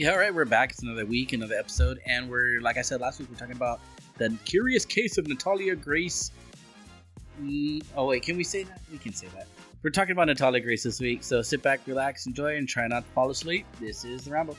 Yeah, all right, we're back. It's another week, another episode, and we're like I said last week, we're talking about the curious case of Natalia Grace. Mm, oh wait, can we say that? We can say that. We're talking about Natalia Grace this week, so sit back, relax, enjoy, and try not to fall asleep. This is the Ramble.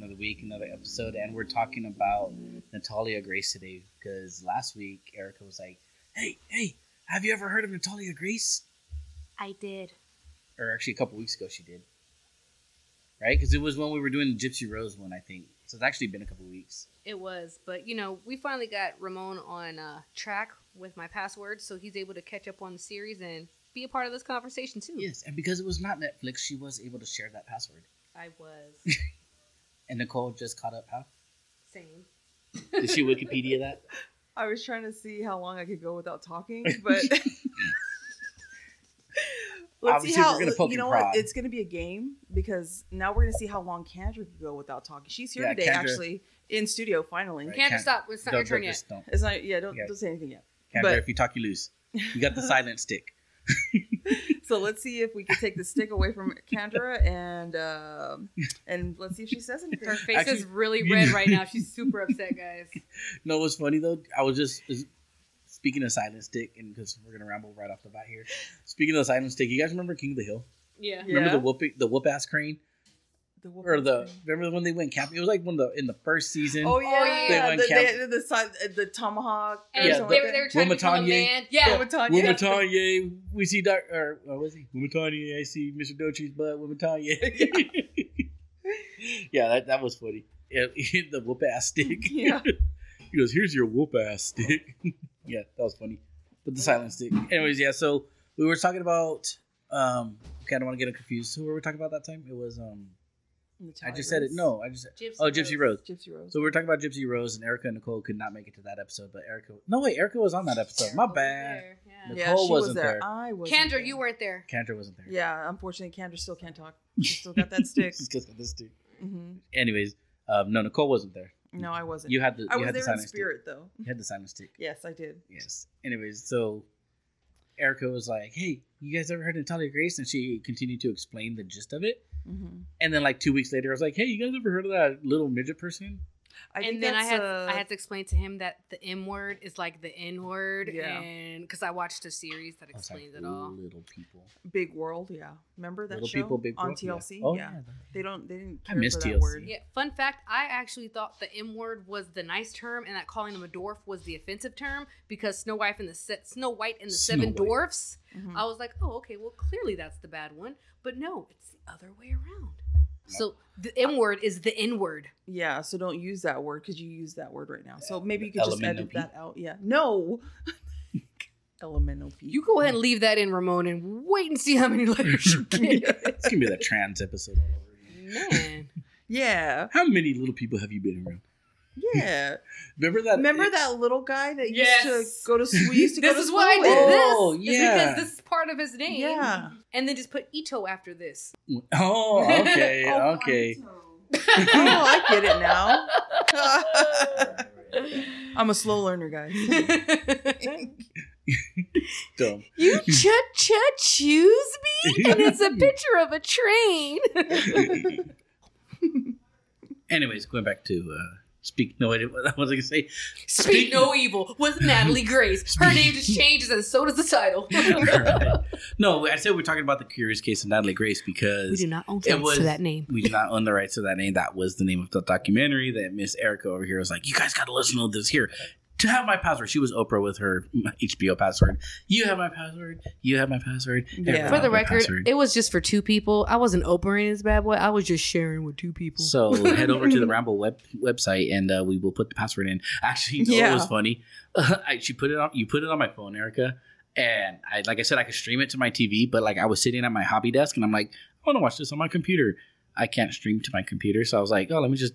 Another week, another episode, and we're talking about Natalia Grace today because last week Erica was like, "Hey, hey, have you ever heard of Natalia Grace?" I did. Or actually, a couple weeks ago, she did. Right? Because it was when we were doing the Gypsy Rose one, I think. So it's actually been a couple weeks. It was, but you know, we finally got Ramon on uh, track with my password, so he's able to catch up on the series and be a part of this conversation too. Yes, and because it was not Netflix, she was able to share that password. I was And Nicole just caught up. How same. did she Wikipedia that? I was trying to see how long I could go without talking, but let's Obviously, see how we're gonna poke you know what. It's going to be a game because now we're going to see how long Kendra could go without talking. She's here Yeah, today, Kendra- actually in studio. Finally, Right. Can't Can't- stop. It's not your Don't- turn yet. don't. it's not. Yeah, don't Yeah. don't say anything yet. Kendra, But- if you talk, you lose. You got the silent stick. So let's see if we can take the stick away from Kendra and um and let's see if she says anything. Her face Actually, is really red right now. She's super upset, guys. No, what's funny though? I was just speaking of silent stick, and because we're gonna ramble right off the bat here. Speaking of silent stick, you guys remember King of the Hill? Yeah. Yeah. Remember the whoop the whoop ass crane, The or the ass thing. remember when they went camping? It was like one of the in the first season. Oh yeah, They yeah, went the, camp- they, the, the, the tomahawk. And Yeah, they, the- were, they were trying to become a man. Yeah. Womatanye. Womatanye, we see Doc, or what was he? Womatanye, I see Mr. Dochi's butt. Womatanye. yeah, that, that was funny. Yeah, the whoop ass stick. Yeah. he goes, "Here's your whoop ass stick." yeah, that was funny. But the silent stick. Anyways, yeah. So we were talking about. Um, okay, I don't want to get it confused. Who were we talking about that time? It was. um I just said it. No, I just. Gypsy oh, Gypsy Rose. Gypsy Rose. So we were talking about Gypsy Rose, and Erica and Nicole could not make it to that episode, but Erica. No, wait, Erica was on that episode. My bad. Yeah. Nicole yeah, she was wasn't there. there. I was. Kendra, you weren't there. Kendra wasn't there. Yeah, unfortunately, Kendra still can't talk. She still got that stick. She's just got this stick. Mm-hmm. Anyways, um, no, Nicole wasn't there. No, I wasn't. You had the. I you was had the there in silent stick. spirit, though. You had the silent stick. Yes, I did. Yes. Anyways, so Erica was like, "Hey, you guys ever heard of Natalia Grace?" And she continued to explain the gist of it. hmm And then, like two weeks later, I was like, "Hey, you guys ever heard of that little midget person?" I think and then I had uh, I had to explain to him that the M word is like the N word, Yeah. and because I watched a series that I was like, explains it all. Little people. Big World. Yeah, remember that little show people, big on world? Yeah. TLC? Oh yeah. yeah. they don't. They didn't I care miss for that TLC. word. Yeah, fun fact, I actually thought the M word was the nice term and that calling them a dwarf was the offensive term because Snow White and the Se- Snow White and the Snow Seven White. Dwarfs. Mhm. I was like, "Oh, okay, well clearly that's the bad one." But no, it's the other way around. So the M word is the N word. Yeah, so don't use that word because you use that word right now. So maybe you could just elemental edit that out. Yeah, no. Elemental P. You go ahead and leave that in, Ramon, and wait and see how many letters you get. It's gonna be that trans episode all over again. Man. Yeah, How many little people have you been around? Yeah. Remember that? Remember it- that little guy that Yes. used to go to school? Used to this go to is school why I did Oh, this. It's yeah. because this is part of his name. Yeah. And then just put Ito after this. Oh, okay, Oh, okay. oh, I get it now. I'm a slow learner, guys. Dumb. you cha cha choose me, and it's a picture of a train. Anyways, going back to uh, speak. No, evil. what was I gonna say? Speak no evil with Natalie Grace. Her name just changes, and so does the title. no, I said we're talking about the curious case of Natalie Grace because we do not own It rights was- to that name. we do not own the rights to that name. That was the name of the documentary that Miss Erica over here was like, you guys got to listen to this here. To have my password, she was Oprah with her HBO password. You have my password. You have my password. Yeah. For the record, password. it was just for two people. I wasn't opening this bad boy. I was just sharing with two people. So head over to the Ramble web website and uh, we will put the password in. Actually, you know what Yeah. was funny? I, she put it on. You put it on my phone, Erica, and I like I said I could stream it to my TV, but like I was sitting at my hobby desk and I'm like, I want to watch this on my computer. I can't stream to my computer, so I was like, oh, let me just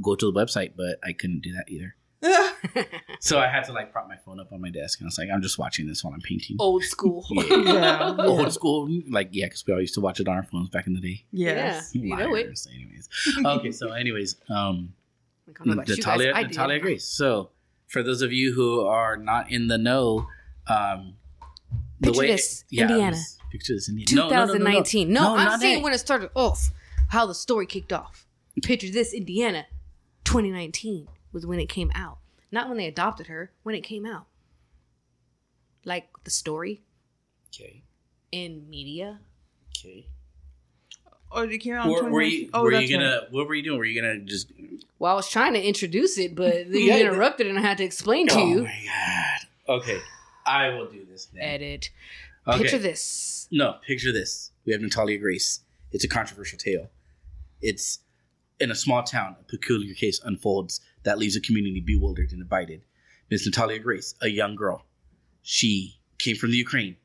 go to the website, but I couldn't do that either. So I had to like prop my phone up on my desk, and I was like, I'm just watching this while I'm painting. Old school. Yeah. yeah. Old school, like yeah, because we all used to watch it on our phones back in the day. Yes. You know it. Anyways, okay. So, anyways, um, Like, I don't know about you guys, Natalia, I. Natalia Grace. So, for those of you who are not in the know, um, Picture this, Indiana. let's Picture this, Indiana. No, no, no, no, no. 2019. No, I'm saying that. when it started off, how the story kicked off. Picture this, Indiana, 2019 was when it came out. Not when they adopted her, when it came out. Like the story Okay. in media. Okay. Oh, it came out in Were, were you, Oh, were that's you gonna? What were you doing? Were you gonna just? Well, I was trying to introduce it, but you Yeah. interrupted and I had to explain to oh you. my god. Okay, I will do this. Then. Edit. Okay. Picture this. No, picture this. We have Natalia Grace. It's a controversial tale. It's in a small town, a peculiar case unfolds that leaves a community bewildered and divided. Miss Natalia Grace, a young girl. She came from the Ukraine.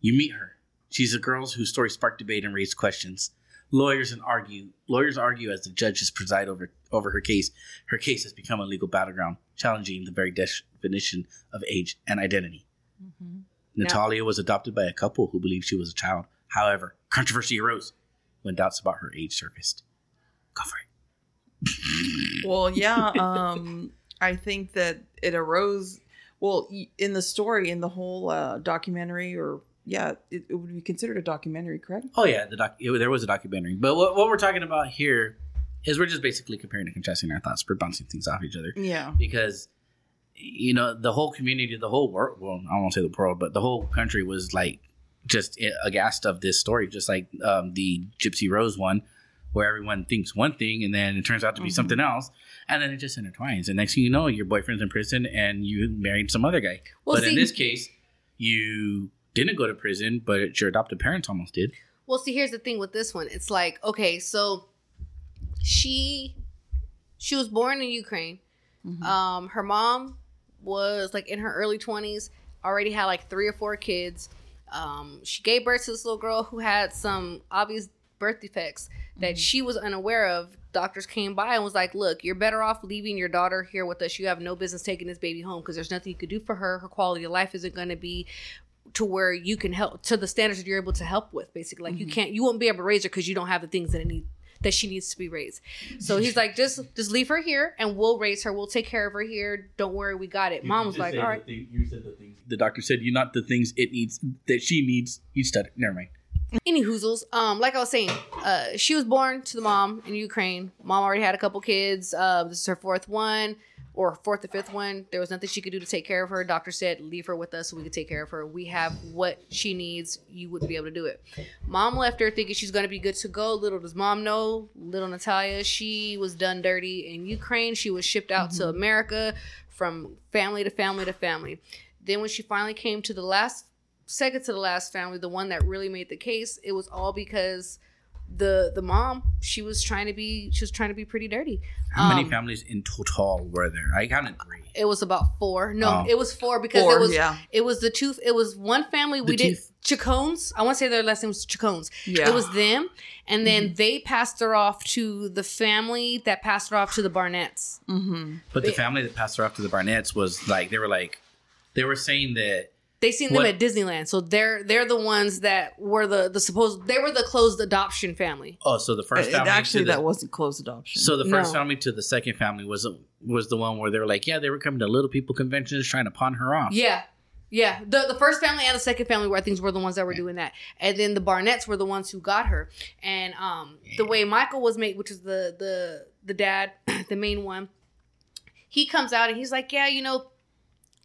You meet her. She's a girl whose story sparked debate and raised questions. Lawyers and argue. Lawyers argue as the judges preside over over her case. Her case has become a legal battleground, challenging the very definition of age and identity. Mhm. Natalia was adopted by a couple who believed she was a child. However, controversy arose when doubts about her age surfaced. Go for it. Well, yeah. Um, I think that it arose. Well, in the story, in the whole uh, documentary, or yeah, it, it would be considered a documentary, correct? Oh yeah, the doc- it- there was a documentary, but what, what we're talking about here is we're just basically comparing and contrasting our thoughts. We're bouncing things off each other Yeah. because you know the whole community, the whole world. Well, I won't say the world, but the whole country was like just aghast of this story, just like um, the Gypsy Rose one, where everyone thinks one thing and then it turns out to be Mhm. something else, and then it just intertwines. And next thing you know, your boyfriend's in prison and you married some other guy. Well, but in see- this case, you didn't go to prison, but your adopted parents almost did. Well, see, here's the thing with this one. It's like, okay, so she she was born in Ukraine. Mhm. Um, her mom was like in her early 20s, already had like three or four kids. Um, she gave birth to this little girl who had some obvious birth defects that Mhm. she was unaware of. Doctors came by and was like, "Look, you're better off leaving your daughter here with us. You have no business taking this baby home because there's nothing you could do for her. Her quality of life isn't going to be to where you can help to the standards that you're able to help with. Basically, like you Mhm. can't, you won't be able to raise her because you don't have the things that it need that she needs to be raised. So he's like, just just leave her here and we'll raise her. We'll take care of her here. Don't worry, we got it. Mom was like, all right. you said the things. The doctor said you're not the things it needs that she needs. You stuttered. Never mind. Any hoozles. Um, like I was saying, uh, she was born to the mom in Ukraine. Mom already had a couple kids. Uh, this is her fourth one or fourth or fifth one. There was nothing she could do to take care of her. Doctor said, leave her with us so we could take care of her. We have what she needs. You wouldn't be able to do it. Mom left her thinking she's going to be good to go. Little does mom know, little Natalia, she was done dirty in Ukraine. She was shipped out to America from family to family to family. Then when she finally came to the last second to the last family, the one that really made the case, it was all because the the mom she was trying to be she was trying to be pretty dirty. How many Um, families in total were there? I counted three. It was about four. No, Oh. it was four because Or it was yeah, it was the two. It was one family we The did Chacones. I want to say their last name was Chacones. yeah. It was them, and then they passed her off to the family that passed her off to the Barnetts. Mm-hmm. But the family that passed her off to the Barnetts was like they were like they were saying that They seen them What- at Disneyland, so they're they're the ones that were the the supposed they were the closed adoption family. oh so the first family actually, the, that wasn't closed adoption. so the first No. family to the second family was was the one where they were like yeah they were coming to little people conventions trying to pawn her off Yeah. Yeah, the the first family and the second family were I think were the ones that were doing that, and then the Barnetts were the ones who got her. And um, the way Michael was made, which is the the the dad, the main one, he comes out and he's like, yeah, you know,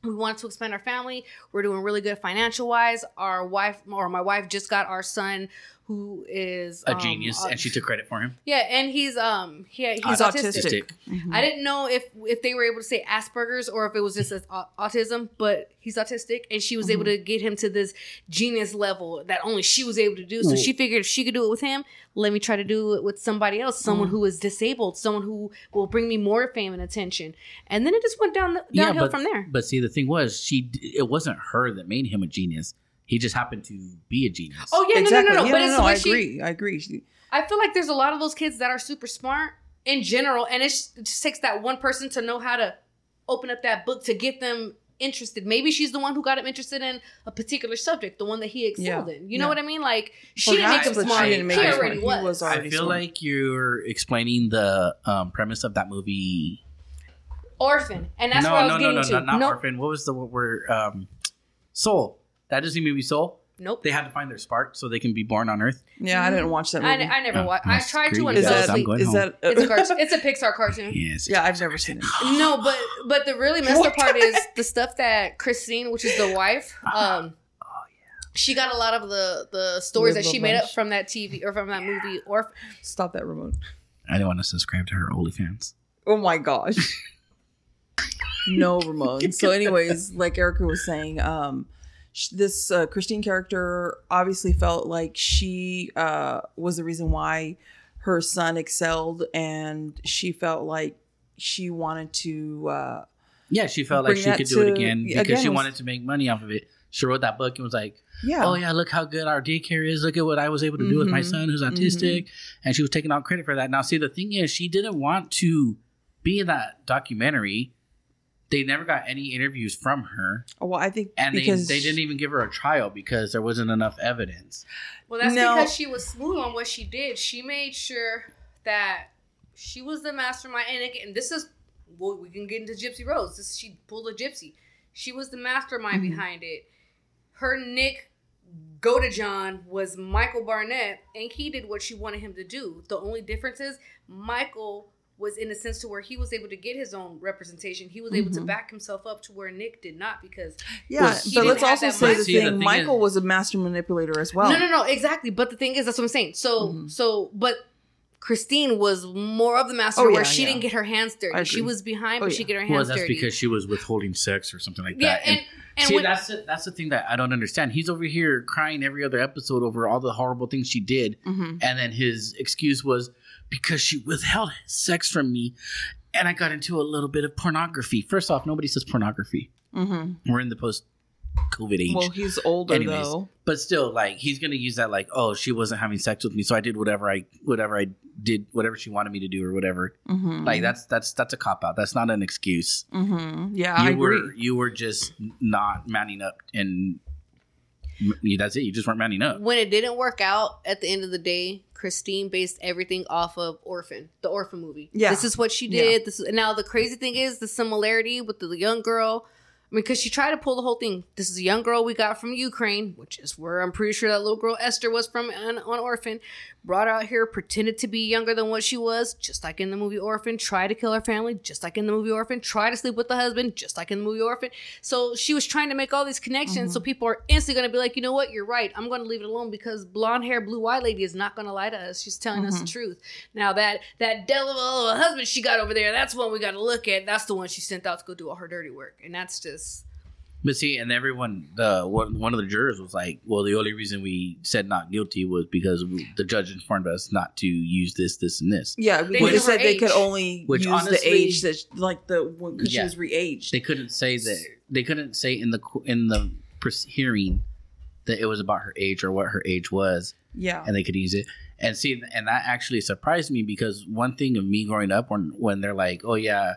we want to expand our family. We're doing really good financial wise. Our wife or my wife just got our son, who is a um, genius au- and she took credit for him yeah, and he's um he, he's He's autistic. autistic. Mhm. I didn't know if if they were able to say Asperger's or if it was just as autism, but he's autistic, and she was able Mm-hmm. to get him to this genius level that only she was able to do. So Ooh. she figured if she could do it with him, let me try to do it with somebody else, someone Mhm. who is disabled, someone who will bring me more fame and attention. And then it just went down the, downhill but, from there. but see the thing was she it wasn't her that made him a genius he just happened to be a genius Oh yeah, exactly. no, no, no, no. Yeah, but no, it's no, the way I she. agree. I agree. She, I feel like there's a lot of those kids that are super smart in general, and it's, it just takes that one person to know how to open up that book to get them interested. Maybe she's the one who got him interested in a particular subject, the one that he excelled Yeah. in. You know Yeah. what I mean? Like she didn't make him smart. she He didn't make him smart. already He was. was I feel smart. like you're explaining the um, premise of that movie. Orphan, and that's no, what I was no, no, getting no, to. not, not nope. Orphan. What was the what were um, Soul? That Disney movie Soul. Nope. They had to find their spark so they can be born on Earth. Yeah, I didn't watch that I, movie. I never Oh, watched. I must tried to agree I is fell that I'm going home. It's a cartoon. It's a Pixar cartoon. Yes. Yeah, I've never seen it. No, but but the really messed up part is the stuff that Christine, which is the wife, um, she got a lot of the the stories Live that she a made up from that TV or from that movie. Or Stop that remote. I didn't want to subscribe to her OnlyFans. Oh my gosh. no, Ramon. So, anyways, like Erica was saying, um, sh- this uh, Christine character obviously felt like she uh, was the reason why her son excelled, and she felt like she wanted to. Uh, Yeah, she felt like she could do it again because again, she wanted to make money off of it. She wrote that book and was like, yeah, "Oh yeah, look how good our daycare is. Look at what I was able to do with my Mhm. son who's autistic." And she was taking all credit for that. Now, see, the thing is, she didn't want to be in that documentary. They never got any interviews from her, well, I think and they, because they didn't even give her a trial because there wasn't enough evidence. well, that's No. because she was smooth on what she did. She made sure that she was the mastermind. And again, this is well, we can get into Gypsy Rose. This she pulled a gypsy. She was the mastermind Mhm. behind it. Her Nick Godejohn was Michael Barnett, and he did what she wanted him to do. The only difference is Michael was in a sense to where he was able to get his own representation. He was able to Mhm. back himself up to where Nick did not because yeah, Well, he but let's have also that say the See, the thing: thing Michael is- was a master manipulator as well. no, no, no, exactly. But the thing is, that's what I'm saying. So, Mhm. so, but Christine was more of the master Oh, where yeah, she yeah. didn't get her hands dirty. She was behind, Oh, but she yeah. get her Well, hands that's dirty. because she was withholding sex or something like yeah, that. and and See, when, that's the, that's the thing that I don't understand. He's over here crying every other episode over all the horrible things she did, Mhm. and then his excuse was because she withheld sex from me, and I got into a little bit of pornography. First off, nobody says pornography. Mhm. We're in the post COVID age, Well, he's older Anyways. though. but still, like he's gonna use that like, oh, she wasn't having sex with me, so I did whatever I whatever I did, whatever she wanted me to do, or whatever. Mhm. Like that's that's that's a cop out. That's not an excuse. Mhm. Yeah, I you agree. were you were just not manning up and that's it you just weren't manning up when it didn't work out at the end of the day, Christine based everything off of Orphan, the Orphan movie. Yeah. this is what she did. This is, now the crazy thing is the similarity with the young girl. I mean, because she tried to pull the whole thing. This is a young girl we got from Ukraine, which is where I'm pretty sure that little girl Esther was from on, on Orphan. Brought out here, pretended to be younger than what she was, just like in the movie Orphan. Tried to kill her family, just like in the movie Orphan. Tried to sleep with the husband, just like in the movie Orphan. So she was trying to make all these connections. So mm-hmm. people are instantly going to be like, you know what, you're right. I'm going to leave it alone because blonde hair, blue eyed lady is not going to lie to us. She's telling us the mm-hmm. truth. Now that that devil of a husband she got over there, that's one we got to look at. That's the one she sent out to go do all her dirty work, and that's just but see and everyone the one, one of the jurors was like well the only reason we said not guilty was because the judge informed us not to use this this and this Yeah, They because they said they could only Which use honestly- the age that, like the because Yeah. she was re-aged. they couldn't say that they couldn't say in the qu- in the hearing that it was about her age or what her age was yeah, and they could use it. And see, and that actually surprised me because one thing of me growing up, when when they're like, "Oh yeah,"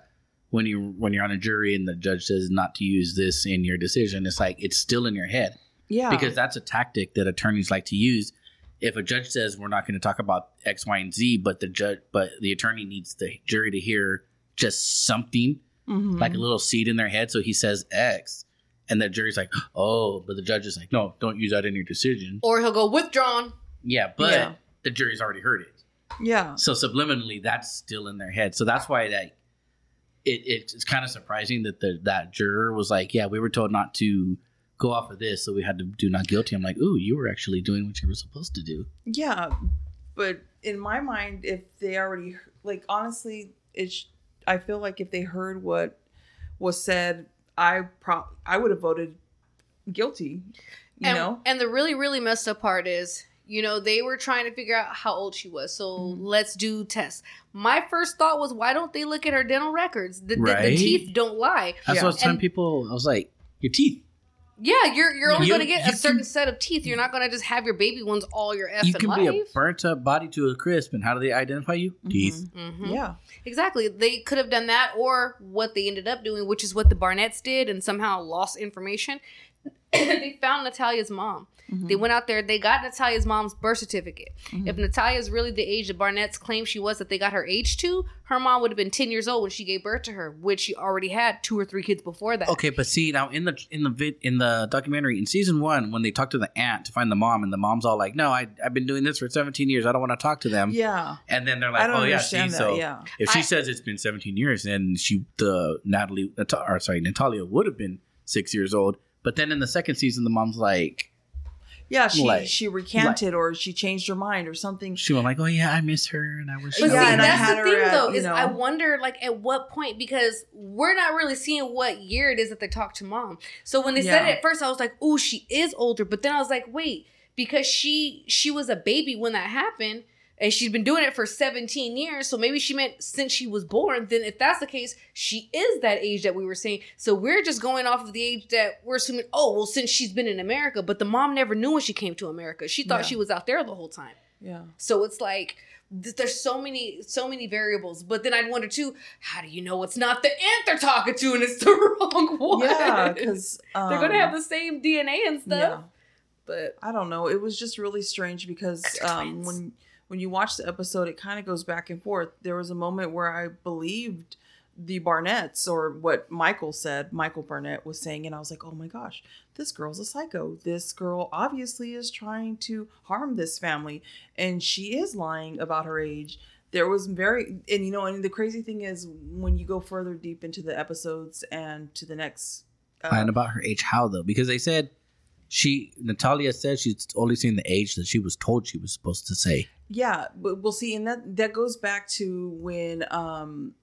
when you when you're on a jury and the judge says not to use this in your decision, it's like it's still in your head yeah, because that's a tactic that attorneys like to use. If a judge says we're not going to talk about X, Y, and Z, but the judge, but the attorney needs the jury to hear just something Mhm. like a little seed in their head, so he says X, and the jury's like, "Oh," but the judge is like, "No, don't use that in your decision." or he'll go withdrawn. Yeah, but Yeah. the jury's already heard it. yeah, So subliminally, that's still in their head. So that's why that it, it's, it's kind of surprising that the that juror was like, "Yeah, we were told not to go off of this, so we had to do not guilty." I'm like, "Ooh, you were actually doing what you were supposed to do." yeah. But in my mind, if they already like, honestly, it's. I feel like if they heard what was said, I pro I would have voted guilty. You and, know, and the really really messed up part is you know they were trying to figure out how old she was so Mhm. let's do tests my first thought was why don't they look at her dental records the, the- the teeth don't lie That's Yeah. what I was telling people. I was like, "Your teeth." Yeah, you're you're only You- going to get a certain can- set of teeth. You're not going to just have your baby ones all your effing You can life. be a burnt up body to a crisp, and how do they identify you? Teeth. Mhm. Yeah. Exactly. They could have done that or what they ended up doing, which is what the Barnetts did and somehow lost information. they found Natalia's mom. Mm-hmm. They went out there, they got Natalia's mom's birth certificate. Mhm. If is really the age that Barnetts claim she was that they got her age to, her mom would have been 10 years old when she gave birth to her, which she already had two or three kids before that. Okay, but see now in the in the vid, in the documentary in season one when they talk to the aunt to find the mom and the mom's all like, "No, I I've been doing this for 17 years. I don't want to talk to them." Yeah. And then they're like, "Oh yeah, see, understand that. so yeah. if she I- says it's been 17 years, then she the Natalie Nat- or sorry Natalia would have been six years old." But then in the second season, the mom's like, Yeah, she Like- she recanted or she changed her mind or something. she was like, "Oh yeah, I miss her, and I wish." But I Yeah, see, was I that's had the thing, at, though, you is I wonder, like, at what point because we're not really seeing what year it is that they talk to mom. So when they said it at first, I was like, "Oh, she is older," but then I was like, "Wait," because she she was a baby when that happened, and she's been doing it for seventeen years. So maybe she meant since she was born. Then if that's the case, she is that age that we were saying. So we're just going off of the age that we're assuming. Oh, well, since she's been in America, but the mom never knew when she came to America. She thought Yeah. she was out there the whole time. Yeah. So it's like there's so many so many variables. But then I'd wonder too, how do you know it's not the aunt they're talking to and it's the wrong one? Yeah, because um, they're gonna have the same DNA and stuff. Yeah. But I don't know. It was just really strange because um, when when you watch the episode, it kind of goes back and forth. There was a moment where I believed the Barnetts or what Michael said. Michael Barnett was saying, and I was like, "Oh my gosh, this girl's a psycho. This girl obviously is trying to harm this family, and she is lying about her age." There was very, and you know, and the crazy thing is when you go further deep into the episodes and to the next. uh, and about her age, how though? Because they said she Natalia said she's only seen the age that she was told she was supposed to say. Yeah, but we'll see, and that that goes back to when um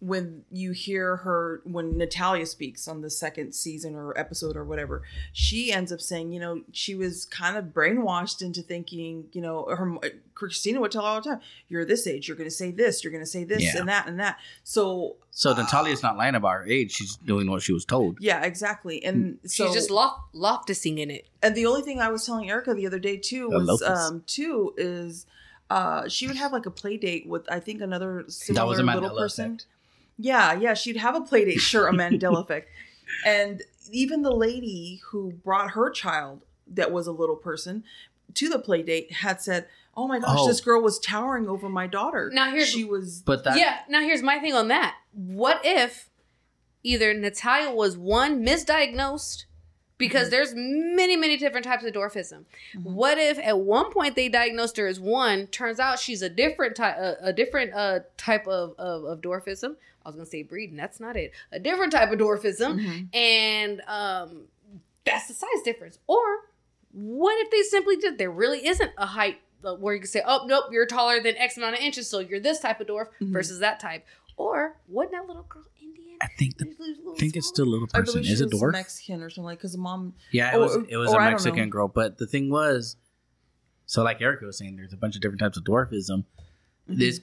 when you hear her when Natalia speaks on the second season or episode or whatever, she ends up saying, you know, she was kind of brainwashed into thinking, you know, her Christina would tell her all the time, "You're this age, you're going to say this, you're going to say this Yeah. and that and that." So So Natalia's not lying about her age; she's doing what she was told. yeah, exactly, and so she's just lof- loftusing in it. and the only thing I was telling Erica the other day too was um too is uh she would have like a play date with I think another similar That was a little person. effect. Yeah, yeah, she'd have a play date, sure, a Mandela effect. And even the lady who brought her child that was a little person to the play date had said, Oh my gosh, Oh. this girl was towering over my daughter. Now here's- she was But that yeah. Now here's my thing on that. What if either Natalia was one misdiagnosed? Because there's many, many different types of dwarfism. Mhm. What if at one point they diagnosed her as one? Turns out she's a different type, a, a different uh, type of, of of dwarfism. I was gonna say breed, and that's not it. A different type of dwarfism, Mhm. and um, that's the size difference. Or what if they simply did? There really isn't a height uh, where you can say, "Oh, nope, you're taller than X amount of inches, so you're this type of dwarf Mhm. versus that type." Or wasn't that little girl Indian? I think the, I think it's still a little person. believe Is she it was dwarf? Mexican or something like because mom yeah, it or- was. It was or a I Mexican girl. But the thing was, so like Erica was saying, there's a bunch of different types of dwarfism. Mhm. This,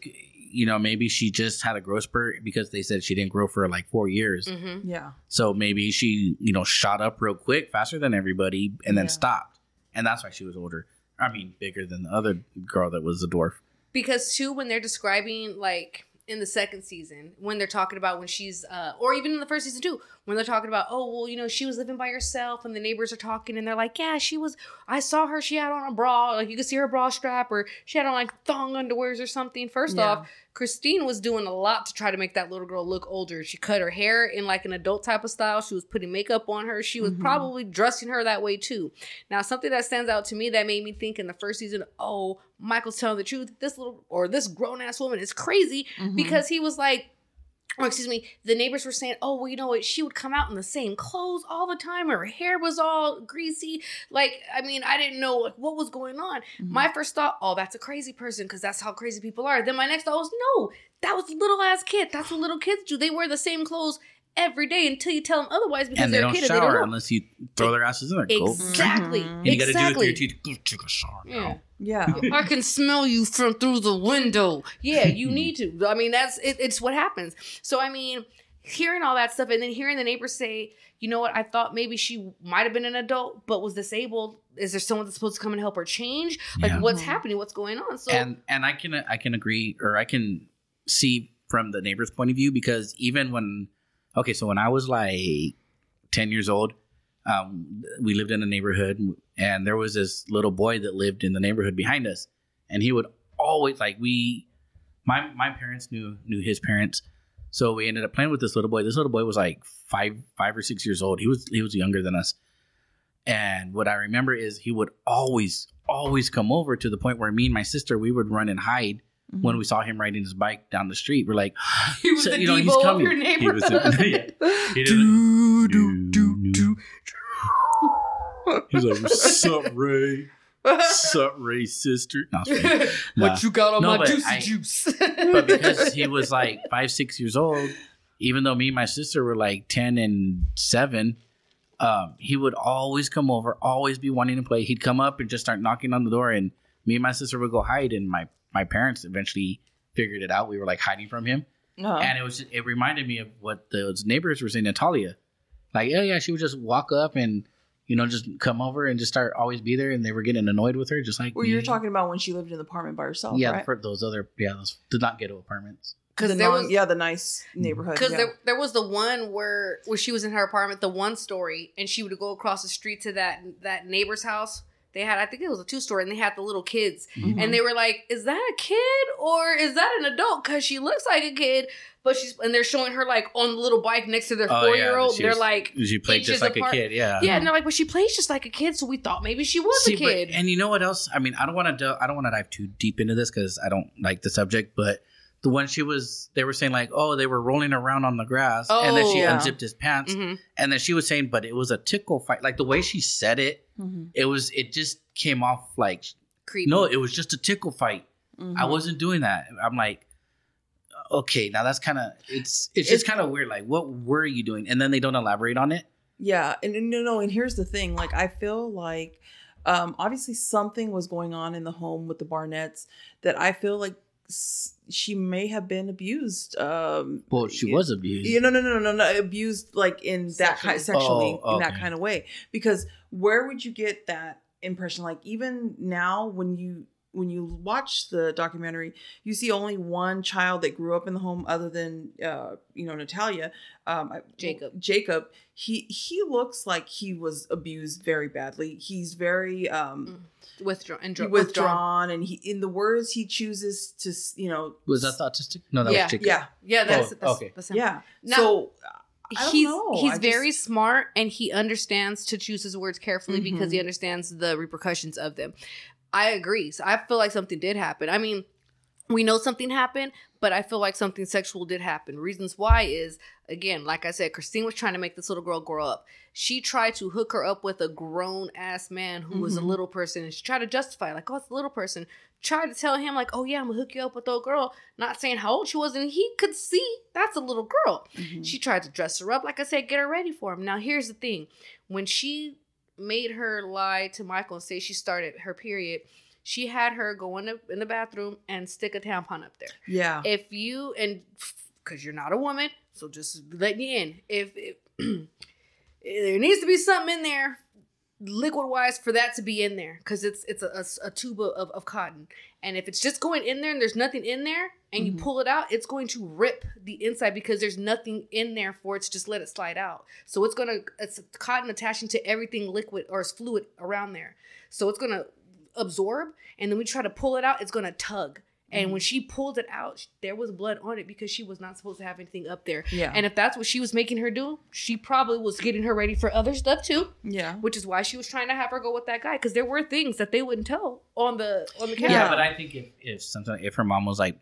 you know, maybe she just had a growth spurt because they said she didn't grow for like four years. Mm-hmm. Yeah. So maybe she, you know, shot up real quick, faster than everybody, and then Yeah. stopped, and that's why she was older. I mean, bigger than the other girl that was a dwarf. because too when they're describing like in the second season when they're talking about when she's uh or even in the first season too when they're talking about oh well you know she was living by herself and the neighbors are talking and they're like yeah she was i saw her she had on a bra like you could see her bra strap or she had on like thong underwears or something first Yeah. off christine was doing a lot to try to make that little girl look older she cut her hair in like an adult type of style she was putting makeup on her she was Mhm. probably dressing her that way too now, something that stands out to me that made me think in the first season, oh, Michael's telling the truth. This little or this grown ass woman is crazy Mhm. because he was like, or excuse me, the neighbors were saying, oh, well, you know what? She would come out in the same clothes all the time. Her hair was all greasy. Like, I mean, I didn't know like what was going on. Mhm. My first thought, oh, that's a crazy person because that's how crazy people are. Then my next thought was, no, that was a little ass kid. That's what little kids do. They wear the same clothes every day until you tell them otherwise because and they they're a don't kid and they don't shower know. unless you throw their asses in there. Go. Exactly. Mhm. And you got to do it Exactly. through your teeth. Go take a shower now. Yeah. yeah. I can smell you from through the window. Yeah, you need to. I mean, that's it, it's what happens. So I mean, hearing all that stuff and then hearing the neighbors say, you know what, I thought maybe she might have been an adult but was disabled. Is there someone that's supposed to come and help her change? Like Yeah. what's Mhm. happening? What's going on? So and and I can I can agree or I can see from the neighbor's point of view because even when okay, so when I was like ten years old, um, we lived in a neighborhood and there was this little boy that lived in the neighborhood behind us, and he would always like we my my parents knew knew his parents. So we ended up playing with this little boy. This little boy was like five, five or six years old. He was he was younger than us. And what I remember is he would always, always come over to the point where me and my sister we would run and hide Mm-hmm. when we saw him riding his bike down the street. We're like, he was So, the you know, he's of coming. your He neighborhood. was the- yeah. He do do, do, do. He's like, "What's up, Ray? What's up, Ray, sister?" No, I was kidding. Nah. What you got on No, my juicy I- juice? but because he was like five, six years old, even though me and my sister were like ten and seven, um, he would always come over, always be wanting to play. He'd come up and just start knocking on the door, and me and my sister would go hide. And my my parents eventually figured it out. We were like hiding from him, Uh-huh. and it was it reminded me of what those neighbors were saying. Natalia, like, yeah, yeah, she would just walk up and. You know, just come over and just start always be there, and they were getting annoyed with her, just like well, you're me. talking about when she lived in the apartment by herself, yeah, right? for those other, yeah, those did not ghetto apartments. Because the there non- was yeah, the nice neighborhood. Because yeah. there, there was the one where where she was in her apartment, the one story, and she would go across the street to that that neighbor's house. They had, I think it was a two story, and they had the little kids, Mhm. and they were like, "Is that a kid or is that an adult?" Because she looks like a kid, but she's and they're showing her like on the little bike next to their oh, four year old. They're was- like, She played just like apart. a kid, yeah. yeah, and they're like, "But she plays just like a kid," so we thought maybe she was See, a but- kid. and you know what else? I mean, I don't want to. I don't want to dive too deep into this because I don't like the subject. But the one she was, they were saying like, oh, they were rolling around on the grass, and then Oh, she yeah. unzipped his pants, Mhm. and then she was saying, but it was a tickle fight. Like the way she said it, Mhm. it was. It just came off like, Creepy. no, it was just a tickle fight. Mhm. I wasn't doing that. I'm like, okay, now that's kind of it's it's It's- just kind of weird. Like, what were you doing? And then they don't elaborate on it. Yeah, and, and no, no, and here's the thing. Like, I feel like, um, obviously something was going on in the home with the Barnetts that I feel like s- she may have been abused. Um, Well, she was abused. You know, no, no, no, no, no, abused like in that kind Sexually. sexually Oh, in that kind of way. Because where would you get that impression? Like even now, when you when you watch the documentary, you see only one child that grew up in the home, other than uh, you know Natalia, um, Jacob. Jacob. He he looks like he was abused very badly. He's very um, withdrawn and dra- withdrawn, and he in the words he chooses to you know was that the autistic? No, that Yeah. was Jacob. yeah Yeah, that's, Oh, that's okay. that's him. yeah. Now- so I don't he's know. he's I very just- smart and he understands to choose his words carefully because he understands the repercussions of them. I agree. So I feel like something did happen. I mean, we know something happened, but I feel like something sexual did happen. Reasons why is again, like I said, Christine was trying to make this little girl grow up. She tried to hook her up with a grown ass man who was a Mhm. little person, and she tried to justify, like, oh, it's a little person. Tried to tell him, like, oh yeah, I'm gonna hook you up with a girl, not saying how old she was, and he could see that's a little girl. Mhm. She tried to dress her up, like I said, get her ready for him. Now, here's the thing when she made her lie to Michael and say she started her period, she had her go in the, in the bathroom and stick a tampon up there. yeah. If you, and because you're not a woman, so just letting you in, if, if eh, there needs to be something in there liquid wise for that to be in there because it's it's a, a, a tube of, of cotton and if it's just going in there and there's nothing in there and Mhm. you pull it out it's going to rip the inside because there's nothing in there for it to just let it slide out. So it's gonna it's cotton attaching to everything liquid or fluid around there. So it's gonna absorb and then we try to pull it out it's gonna tug and when mm-hmm. she pulled it out there was blood on it because she was not supposed to have anything up there yeah. and if that's what she was making her do she probably was getting her ready for other stuff too yeah. which is why she was trying to have her go with that guy because there were things that they wouldn't tell on the on the Yeah, camera. Yeah. but I think if if sometimes if her mom was like,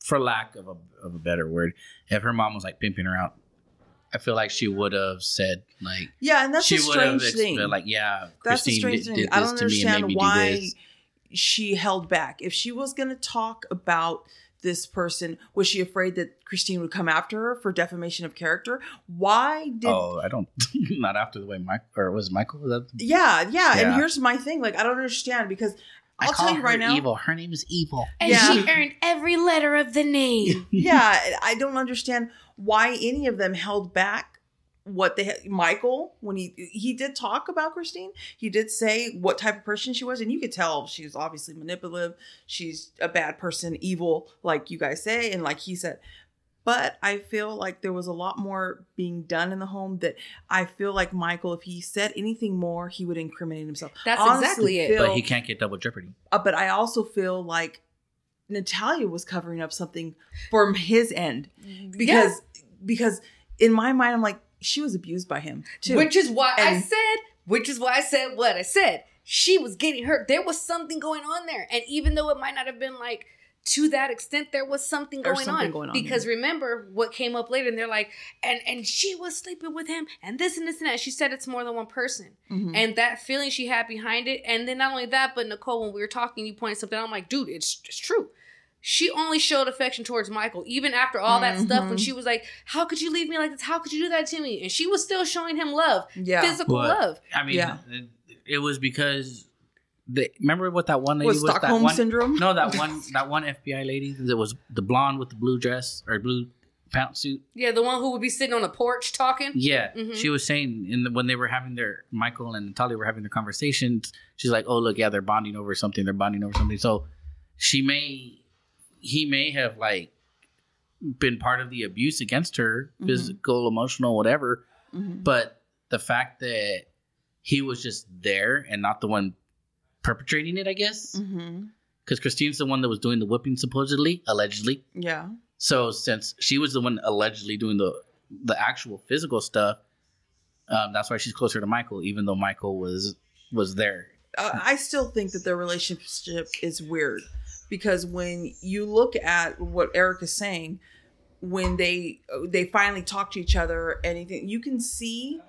for lack of a of a better word, if her mom was like pimping her out, I feel like she would have said like Yeah, and that's she a would have strange thing. like yeah, that's a Christine strange did, thing. did I this don't to me and made understand me do this. She held back. If she was going to talk about this person, was she afraid that Christine would come after her for defamation of character? Why did? oh, I don't. not after the way Mike or was Michael? Was that Yeah, yeah, And here's my thing. Like, I don't understand because I I'll call tell you her right now. Evil. Her name is Evil. and Yeah. she earned every letter of the name. yeah, I don't understand why any of them held back what they had michael when he he did talk about christine he did say what type of person she was and you could tell she's obviously manipulative she's a bad person evil like you guys say and like he said but i feel like there was a lot more being done in the home that i feel like michael if he said anything more he would incriminate himself That's Honestly, exactly it. Phil- But he can't get double jeopardy. uh, but I also feel like Natalia was covering up something from his end because because in my mind I'm like she was abused by him too. Which is why I said, which is why I said what I said. She was getting hurt. There was something going on there. And even though it might not have been like to that extent, there was something going, something on. going on Because remember what came up later, and they're like, and and she was sleeping with him, and this and this and that. She said it's more than one person. Mhm. And that feeling she had behind it. And then not only that, but Nicole, when we were talking, you pointed something out. I'm like, dude, it's it's true. She only showed affection towards Michael, even after all that stuff. When Mhm. she was like, "How could you leave me like this? How could you do that to me?" And she was still showing him love, yeah. physical But, love. I mean, Yeah. it, it was because the remember what that one lady was was. Stockholm that one, syndrome? No, that one that one FBI lady that was the blonde with the blue dress or blue pantsuit. Yeah, the one who would be sitting on the porch talking. Yeah, Mhm. she was saying in the, when they were having their Michael and Natalia were having their conversations. She's like, "Oh, look, yeah, they're bonding over something. They're bonding over something." So she may, he may have like been part of the abuse against her, Mhm. physical, emotional, whatever. Mhm. But the fact that he was just there and not the one perpetrating it, I guess, because Christine's the one that was doing the whipping, supposedly, allegedly. Yeah. So since she was the one allegedly doing the the actual physical stuff, um, that's why she's closer to Michael, even though Michael was was there. uh, I still think that their relationship is weird because when you look at what Eric is saying, when they they finally talk to each other, anything you can see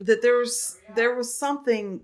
that there's there was something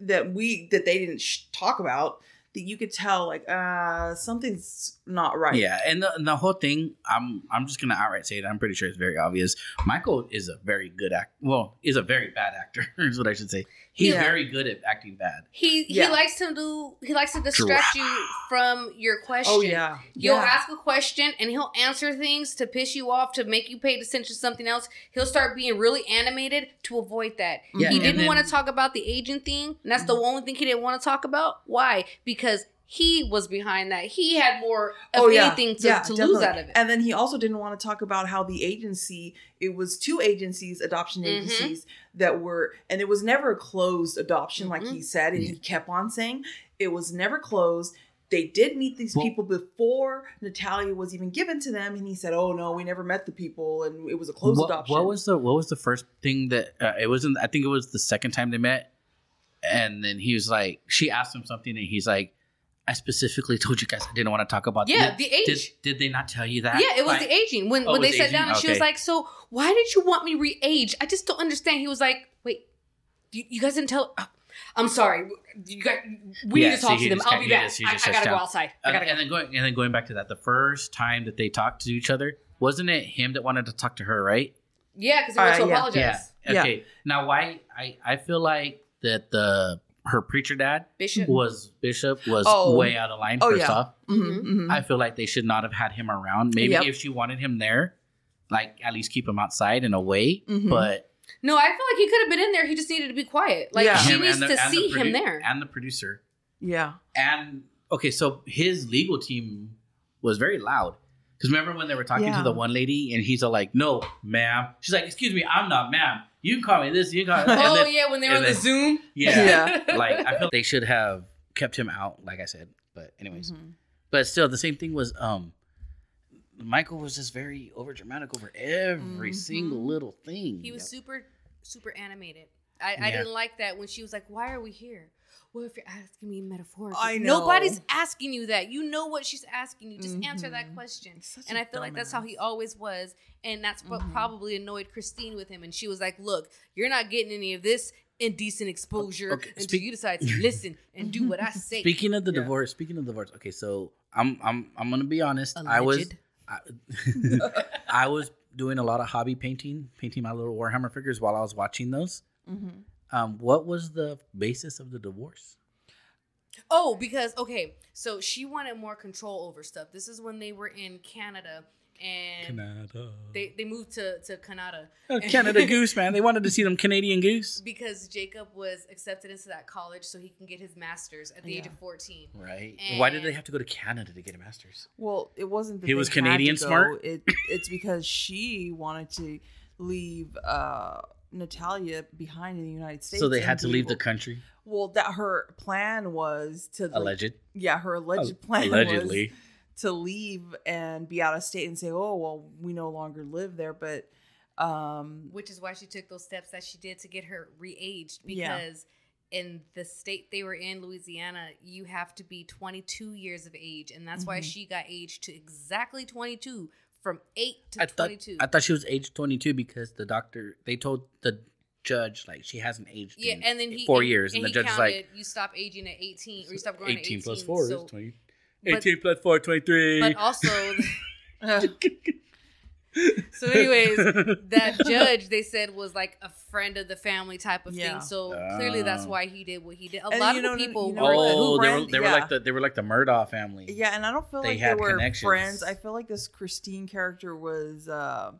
that we that they didn't sh- talk about that you could tell like uh something's not right. Yeah, and the, and the whole thing, I'm I'm just gonna outright say it. I'm pretty sure it's very obvious. Michael is a very good act. Well, is a very bad actor. is what I should say. He's Yeah. very good at acting bad. He Yeah. he likes to do. He likes to distract you from your question. Oh yeah. You'll yeah. ask a question and he'll answer things to piss you off, to make you pay attention to something else. He'll start being really animated to avoid that. Yeah, he didn't then- want to talk about the agent thing. And that's the only thing he didn't want to talk about. Why? Because he was behind that. He had more of Oh, yeah. anything to, Yeah, to lose definitely. out of it. And then he also didn't want to talk about how the agency, it was two agencies, adoption Mhm. agencies that were, and it was never a closed adoption, like Mhm. he said, and he kept on saying it was never closed. They did meet these Well- people before Natalia was even given to them, and he said, "Oh no, we never met the people, and it was a closed What, adoption." what was the what was the first thing that uh, it wasn't? I think it was the second time they met, and then he was like, she asked him something, and he's like, "I specifically told you guys I didn't want to talk about Yeah, Did, the age. did, did they not tell you that? yeah, it was Like, the aging. When Oh, when they sat aging? down and she was like, "So why did you want me re-age?" I just don't understand. He was like, "Wait, you, you guys didn't tell." oh, I'm sorry. You got. We Yeah, need to talk he to them. I'll be back. just- I, I gotta go outside. I gotta and go. then going and then going back to that, the first time that they talked to each other, wasn't it him that wanted to talk to her, right? Yeah, because he wants Uh, to yeah. apologize. Yeah. Yeah. Okay. Now, why I I feel like that the her preacher dad Bishop. was Bishop was Oh. way out of line. Oh, first yeah. off, Mhm, mhm. I feel like they should not have had him around. Maybe Yep. if she wanted him there, like at least keep him outside and away. Mhm. But No, I feel like he could have been in there. He just needed to be quiet. Like Yeah. she him needs the- to and the see him there. and the producer yeah, and okay, so his legal team was very loud. Because remember when they were talking Yeah. to the one lady and he's all like, "No, ma'am." She's like, "Excuse me, I'm not ma'am. You can call me this. You can call." Me. oh then- yeah, when they were on and the then- Zoom. yeah, Yeah. like I feel they should have kept him out. Like I said, but anyways, Mhm. but still, the same thing was um. Michael was just very over dramatic over every Mhm. single little thing. He was super, super animated. I, I didn't like that when she was like, "Why are we here?" Well, if you're asking me metaphorically, I know. nobody's asking you that. You know what she's asking you. Just answer that Mhm. question. And I feel like that's how he always was, and that's what Mhm. probably annoyed Christine with him. And she was like, "Look, you're not getting any of this indecent exposure Okay, until speak- you decide to listen and do what I say." Speaking of the Yeah. divorce, speaking of divorce, okay, so I'm I'm I'm gonna be honest. I was I, I was doing a lot of hobby painting, painting my little Warhammer figures while I was watching those. Mhm. Um, what was the basis of the divorce? Oh, because okay, so she wanted more control over stuff. This is when they were in Canada, and Canada. they they moved to to Canada Oh, Canada Goose, man. They wanted to see them Canadian Goose. because Jacob was accepted into that college so he can get his master's at the age of 14. Right. Why did they have to go to Canada to get a master's? Well, it wasn't. That He was Canadian smart? It, it's because she wanted to leave uh, Natalia behind in the United States. So they had to be leave the country. Well, that her plan was to like, Alleged. Yeah, her alleged Al- plan allegedly. was to leave and be out of state and say, "Oh, well, we no longer live there." But um, which is why she took those steps that she did to get her re-aged Yeah. because in the state they were in louisiana you have to be 22 years of age and that's why Mhm. she got aged to exactly 22 from 8 to I thought 22 I thought she was age 22 because the doctor they told the judge like she hasn't aged yeah in and then he four and- years and, and the he judge is like you stop aging at 18 or you stop growing 18, at 18 plus 4 so, is 20 but- 18 plus 4 23 but also uh, so anyways that judge they said was like a friend of the family type of Yeah. thing so clearly that's why he did what he did a And lot of know- the people you know were what? good. oh they were, friend- they were like the they were like the Murdaugh family yeah, and I don't feel They like they were friends. I feel like this Kristine character was uh,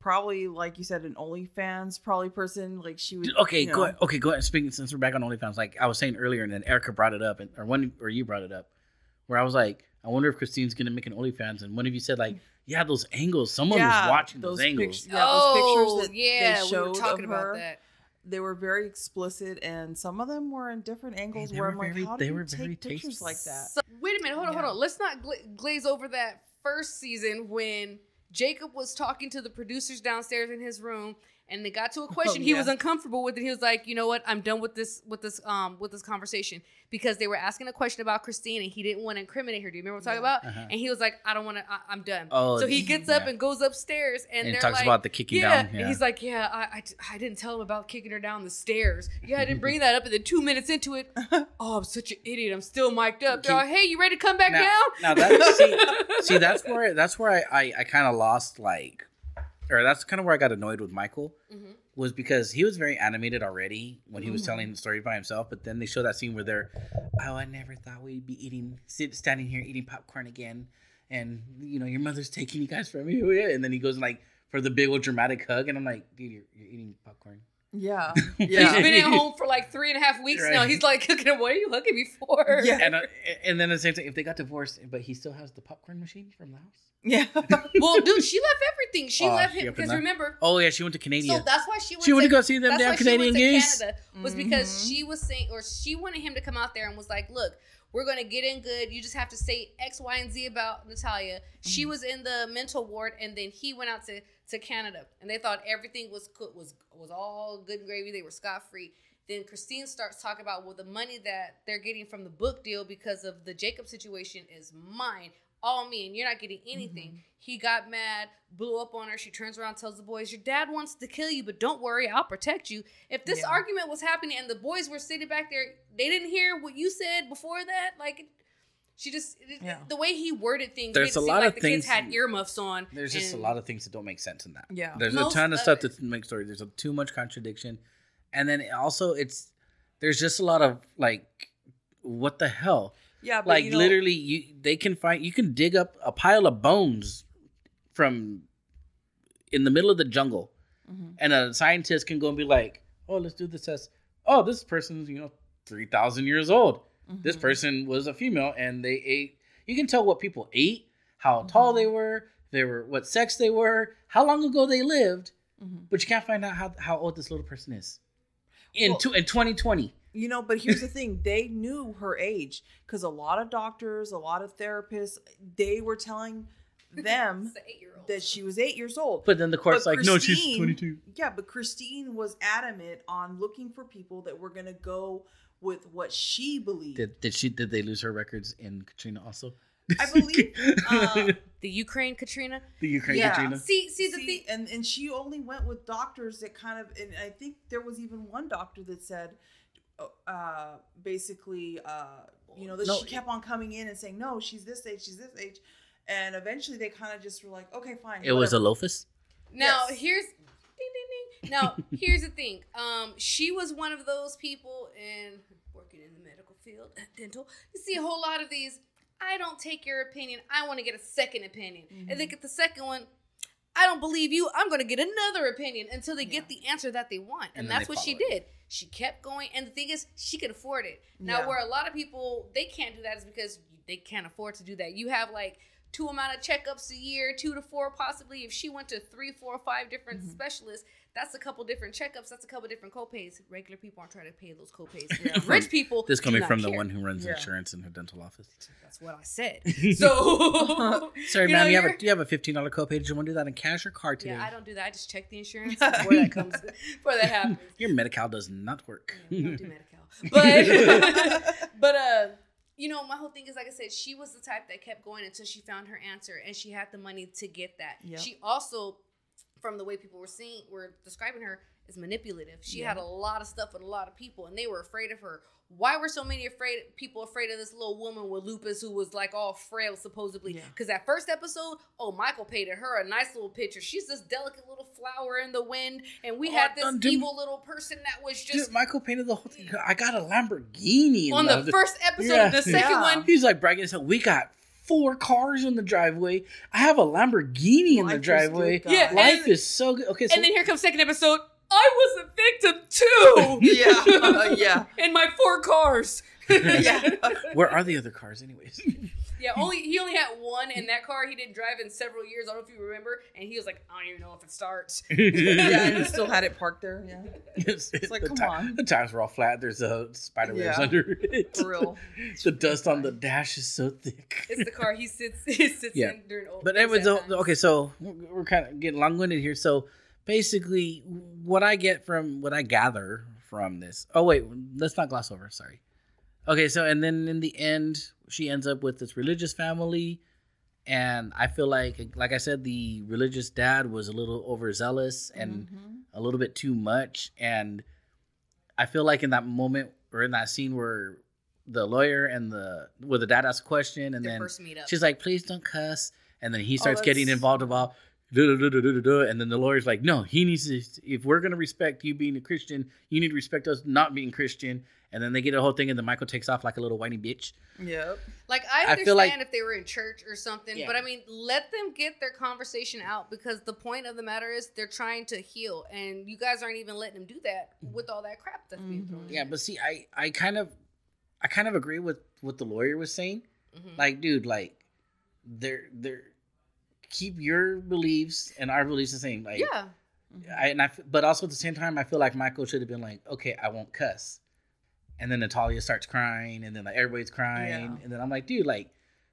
probably, like you said, an OnlyFans probably person. Like she would. okay you go ahead. okay go ahead speaking since we're back on OnlyFans like I was saying earlier and then Erica brought it up and or one or you brought it up where I was like I wonder if Kristine's gonna make an OnlyFans and one of you said like yeah those angles someone was watching those, angles pict- yeah, those pictures oh, that yeah, they we showed were talking of about that. They were very explicit, and some of them were in different angles. they where were I'm like, very- how they do you were take pictures tasteful. like that? So, wait a minute, hold on, Yeah. hold on. Let's not gla- glaze over that first season when Jacob was talking to the producers downstairs in his room, and they got to a question he Oh, yeah. was uncomfortable with, and he was like, "You know what? I'm done with this, with this, um, with this conversation because they were asking a question about Kristine, and he didn't want to incriminate her. Do you remember what I'm Yeah. talking about? Uh-huh. And he was like, "I don't want to. I'm done." Oh, so he gets up yeah. and goes upstairs, and, and they're talks like, about the kicking yeah. down And he's like, yeah, I, I, I didn't tell him about kicking her down the stairs. Yeah, I didn't bring that up. And then two minutes into it, oh, I'm such an idiot. I'm still mic'd up. They're like, hey, you ready to come back now, down? now that's see, see that's where that's where I I, I kind of lost like, or that's kind of where I got annoyed with Michael Mhm. was because he was very animated already when he was Mhm. telling the story by himself, but then they show that scene where they're, oh, I never thought we'd be eating, sit, standing here eating popcorn again, and you know your mother's taking you guys from yeah, and then he goes like for the big old dramatic hug, and I'm like, dude, you're, you're eating popcorn. Yeah, he's been at home for like three and a half weeks Right. now. He's like, what are you hugging me for? Yeah. and uh, and then at the same time, if they got divorced, but he still has the popcorn machine from the house. yeah. well, dude, she left everything. She Oh, left him because remember, Oh yeah, she went to Canada. so that's why she went she went to to go see them That's damn Canadian she went geese. Canada was because Mhm. she was saying, or she wanted him to come out there and was like, "Look, we're gonna get in good. You just have to say X, Y, and Z about Natalia." She Mhm. was in the mental ward, and then he went out to to Canada, and they thought everything was co- was was all good and gravy. They were scot free. Then Kristine starts talking about, well, the money that they're getting from the book deal because of the Jacob situation is mine, all me, and you're not getting anything. Mm-hmm. He got mad, blew up on her. She turns around, tells the boys, "Your dad wants to kill you, but don't worry, I'll protect you." If this Yeah. argument was happening and the boys were sitting back there, they didn't hear what you said before that. Like, she just Yeah. the way he worded things. There's made it a seem lot like of the things- kids had earmuffs on. There's just a lot of things that don't make sense in that. Yeah. There's Most a ton of of stuff it. that makes story. There's a, too much contradiction, and then also it's there's just a lot of like, what the hell? Yeah, but like you know, literally, you they can find you can dig up a pile of bones from in the middle of the jungle, Mhm. and a scientist can go and be like, oh, let's do this test. Oh, this person's you know three thousand years old. This Mhm. person was a female, and they ate. You can tell what people ate, how tall Mhm. they were, they were what sex they were, how long ago they lived, Mhm. but you can't find out how, how old this little person is. In Well- two, in 2020. You know, but here's the thing: they knew her age because a lot of doctors, a lot of therapists, they were telling them It's the eight-year-old. that she was eight years old. But then the court's But like, no, she's 22. Yeah, but Kristine was adamant on looking for people that were going to go with what she believed. Did, did she? Did they lose her records in Katrina also? I believe. Uh, the Ukraine Katrina. the Ukraine yeah. Katrina. See, see the See, thing. and and she only went with doctors that kind of, and I think there was even one doctor that said, uh, basically, uh, you know, that No, she kept on coming in and saying, no, she's this age, she's this age, and eventually they kind of just were like, okay, fine. It was a whatever. Now Yes. here's. Now here's the thing. Um, she was one of those people in working in the medical field, dental. You see a whole lot of these. I don't take your opinion. I want to get a second opinion. Mhm. And they get the second one. I don't believe you. I'm going to get another opinion until they Yeah. get the answer that they want. And, And that's what she follow did. She kept going. And the thing is, she could afford it. Now, Yeah. where a lot of people, they can't do that is because they can't afford to do that. You have like two amount of checkups a year, two to four possibly. If she went to three, four, five different Mhm. specialists, that's a couple different checkups. That's a couple different copays. Regular people aren't trying to pay those copays. Yeah. Rich people. This do coming not from the one who runs Yeah. insurance in her dental office. That's what I said. So, Sorry, You ma'am. know, you have a you're- do you have a fifteen dollar copay? Did you want to do that in cash or card today? yeah, I don't do that. I just check the insurance before that comes, before that happens. Your Medi-Cal does not work. Yeah, we don't do Medi-Cal. But, but uh, you know, my whole thing is like I said, she was the type that kept going until she found her answer, and she had the money to get that. Yep. She also, from the way people were seeing, were describing her, is manipulative. She Yeah. had a lot of stuff with a lot of people, and they were afraid of her. Why were so many afraid people afraid of this little woman with lupus who was like all frail supposedly? Yeah. Because that first episode, oh, Michael painted her a nice little picture. She's this delicate little flower in the wind, and we Oh, had this don't evil little person that was just Dude, Michael painted the whole thing. I got a Lamborghini. on and the first episode Yeah. of the second one. He's like bragging himself. We got four cars in the driveway. I have a Lamborghini in the driveway. Yeah. Life and- is so good. Okay, so and then here comes second episode. I was a victim too. yeah, yeah, In my four cars. yeah. where are the other cars, anyways? Yeah, only he only had one in that car. He didn't drive in several years. I don't know if you remember. And he was like, I don't even know if it starts. yeah, and he still had it parked there. Yeah, it's, It's like, the come ti- on. The tires were all flat. There's a spider webs Yeah. under it. for real. The dust on the dash is so thick. It's the car he sits he sits Yeah. in during old. But anyways, exam so, okay, so we're we're kind of getting long-winded here. So basically, what I get from what I gather from this. Oh wait, let's not gloss over. Sorry. Okay, so and then in the end, she ends up with this religious family, and I feel like, like I said, the religious dad was a little overzealous and Mhm. a little bit too much, and I feel like in that moment or in that scene where the lawyer and the where the dad asks a question and Their then first. She's like, please don't cuss. And then he starts Oh, getting involved about, and then the lawyer's like, no, he needs to, if we're going to respect you being a Christian, you need to respect us not being Christian. And then they get a whole thing, and then Michael takes off like a little whiny bitch. Yep. Like I I understand feel like- if they were in church or something, Yeah. but I mean, let them get their conversation out because the point of the matter is they're trying to heal, and you guys aren't even letting them do that with all that crap that's being thrown. Mhm. in. Yeah, but see, I, I kind of, I kind of agree with what the lawyer was saying. Mhm. Like, dude, like, they're, they're, keep your beliefs and our beliefs the same. Like, yeah, I, and I, f- but also at the same time, I feel like Michael should have been like, okay, I won't cuss. And then Natalia starts crying, and then like everybody's crying, Yeah. and then I'm like, dude, like,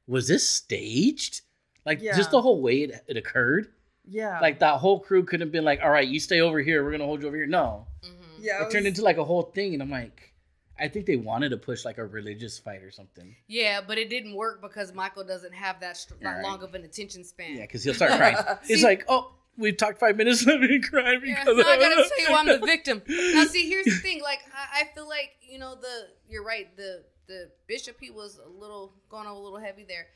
was this staged? Like, Yeah. just the whole way it, it occurred. Yeah. Like that whole crew could have been like, all right, you stay over here, we're gonna hold you over here. No, Mhm. yeah. it turned into like a whole thing, and I'm like, I think they wanted to push like a religious fight or something. yeah, but it didn't work because Michael doesn't have that, Right. long of an attention span. Yeah, because he'll start crying. He's like, oh, we've talked five minutes, let me cry Yeah, because I gotta tell you, I'm the victim. Now, see, here's the thing. Like, I, I feel like you know the you're right. The the bishop he was a little going a little heavy there,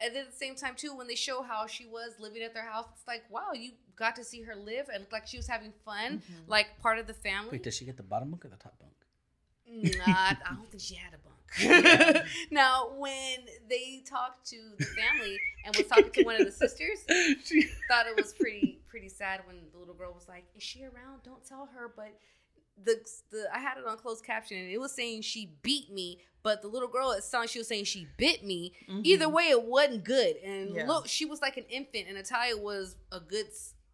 and then at the same time too, when they show how she was living at their house, it's like wow, you got to see her live and looked like she was having fun, Mhm. like part of the family. Wait, does she get the bottom bunk or the top bunk? Nah, I I don't think she had a bunk. now, when they talked to the family and was talking to one of the sisters, She- thought it was pretty pretty sad when the little girl was like, "Is she around? Don't tell her." But the the I had it on closed caption and it was saying she beat me, but the little girl it sounded like she was saying she bit me. Mhm. Either way, it wasn't good. And Yeah. look, she was like an infant, and Natalia was a good.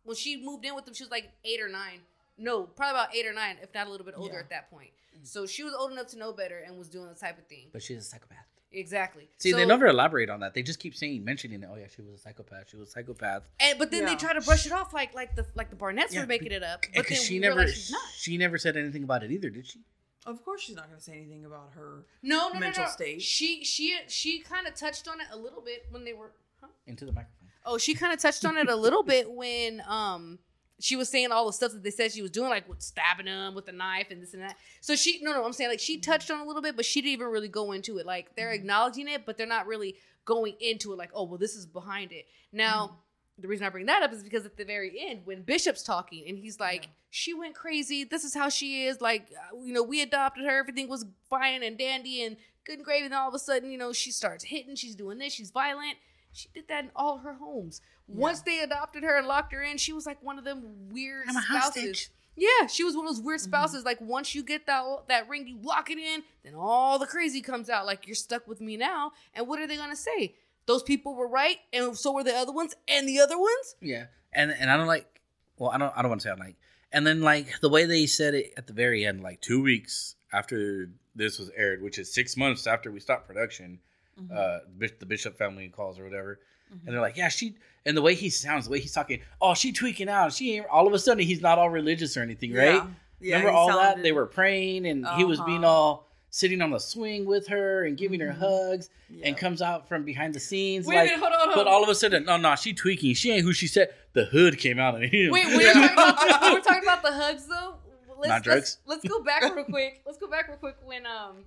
When she moved in with them, she was like eight or nine. No, probably about eight or nine, if not a little bit older Yeah. at that point. So she was old enough to know better and was doing the type of thing. but she's a psychopath. Exactly. See, so, they never elaborate on that. They just keep saying, mentioning it. Oh yeah, she was a psychopath. She was a psychopath. And but then they try to brush it off like like the like the Barnetts Yeah, were making it up. But Because then she never, realize she's not. she never said anything about it either, did she? Of course, she's not going to say anything about her. No, no, mental no, no. state. She she she kind of touched on it a little bit when they were. Huh? Into the microphone. Oh, she kind of touched on it a little bit when um she was saying all the stuff that they said she was doing, like with stabbing him with a knife and this and that. So she no no, I'm saying like she mm-hmm. touched on a little bit, but she didn't even really go into it. Like they're mm-hmm. acknowledging it, but they're not really going into it. Like oh well, this is behind it. Now. Mm-hmm. The reason I bring that up is because at the very end, when Bishop's talking and he's like, Yeah. she went crazy. This is how she is. Like, uh, you know, we adopted her. Everything was fine and dandy. And good and gravy. Then all of a sudden, you know, she starts hitting. She's doing this. She's violent. She did that in all her homes. Once they adopted her and locked her in, she was like one of them weird I'm spouses. Yeah, she was one of those weird Mhm. spouses. Like once you get that that ring, you lock it in, then all the crazy comes out. Like you're stuck with me now. And what are they gonna say? Those people were right, and so were the other ones, and the other ones. Yeah, and and I don't like. Well, I don't. I don't want to don't like. And then like the way they said it at the very end, like two weeks after this was aired, which is six months after we stopped production. Mhm. Uh, the Bishop family calls or whatever, Mhm. and they're like, yeah, she. And the way he sounds, the way he's talking, oh, she tweaking out. She ain't. All of a sudden, he's not all religious or anything, right? Yeah. Remember all that? They were praying, and he was being Uh-huh. all sitting on the swing with her and giving her Mhm. hugs, and comes out from behind the scenes Wait like. hold on, hold on. But all of a sudden, no, no, she tweaking. She ain't who she said. The hood came out of him. Wait, we're, talking about, we're talking about the hugs though. Let's, Not let's, drugs? let's go back real quick. Let's go back real quick when um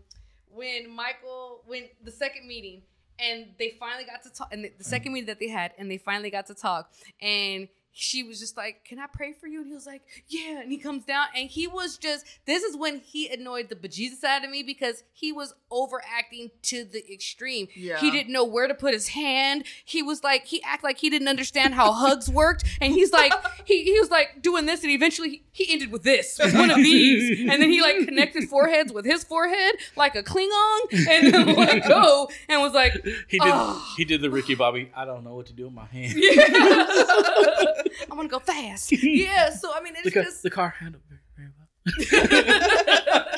when Michael when the second meeting and they finally got to talk and the, the second meeting that they had and they finally got to talk and she was just like, "Can I pray for you?" And he was like, "Yeah." And he comes down and he was just this is when he annoyed the bejesus out of me because he was overacting to the extreme. Yeah. He didn't know where to put his hand. He was like he acted like he didn't understand how hugs worked and he's like he, he was like doing this and eventually he, he ended with this with one of these and then he like connected foreheads with his forehead like a Klingon and then let go and was like He did. Oh. He did the Ricky Bobby. I don't know what to do with my hand. yeah. I want to go fast. Yeah, so I mean The, it's car, just the car handled very, very well.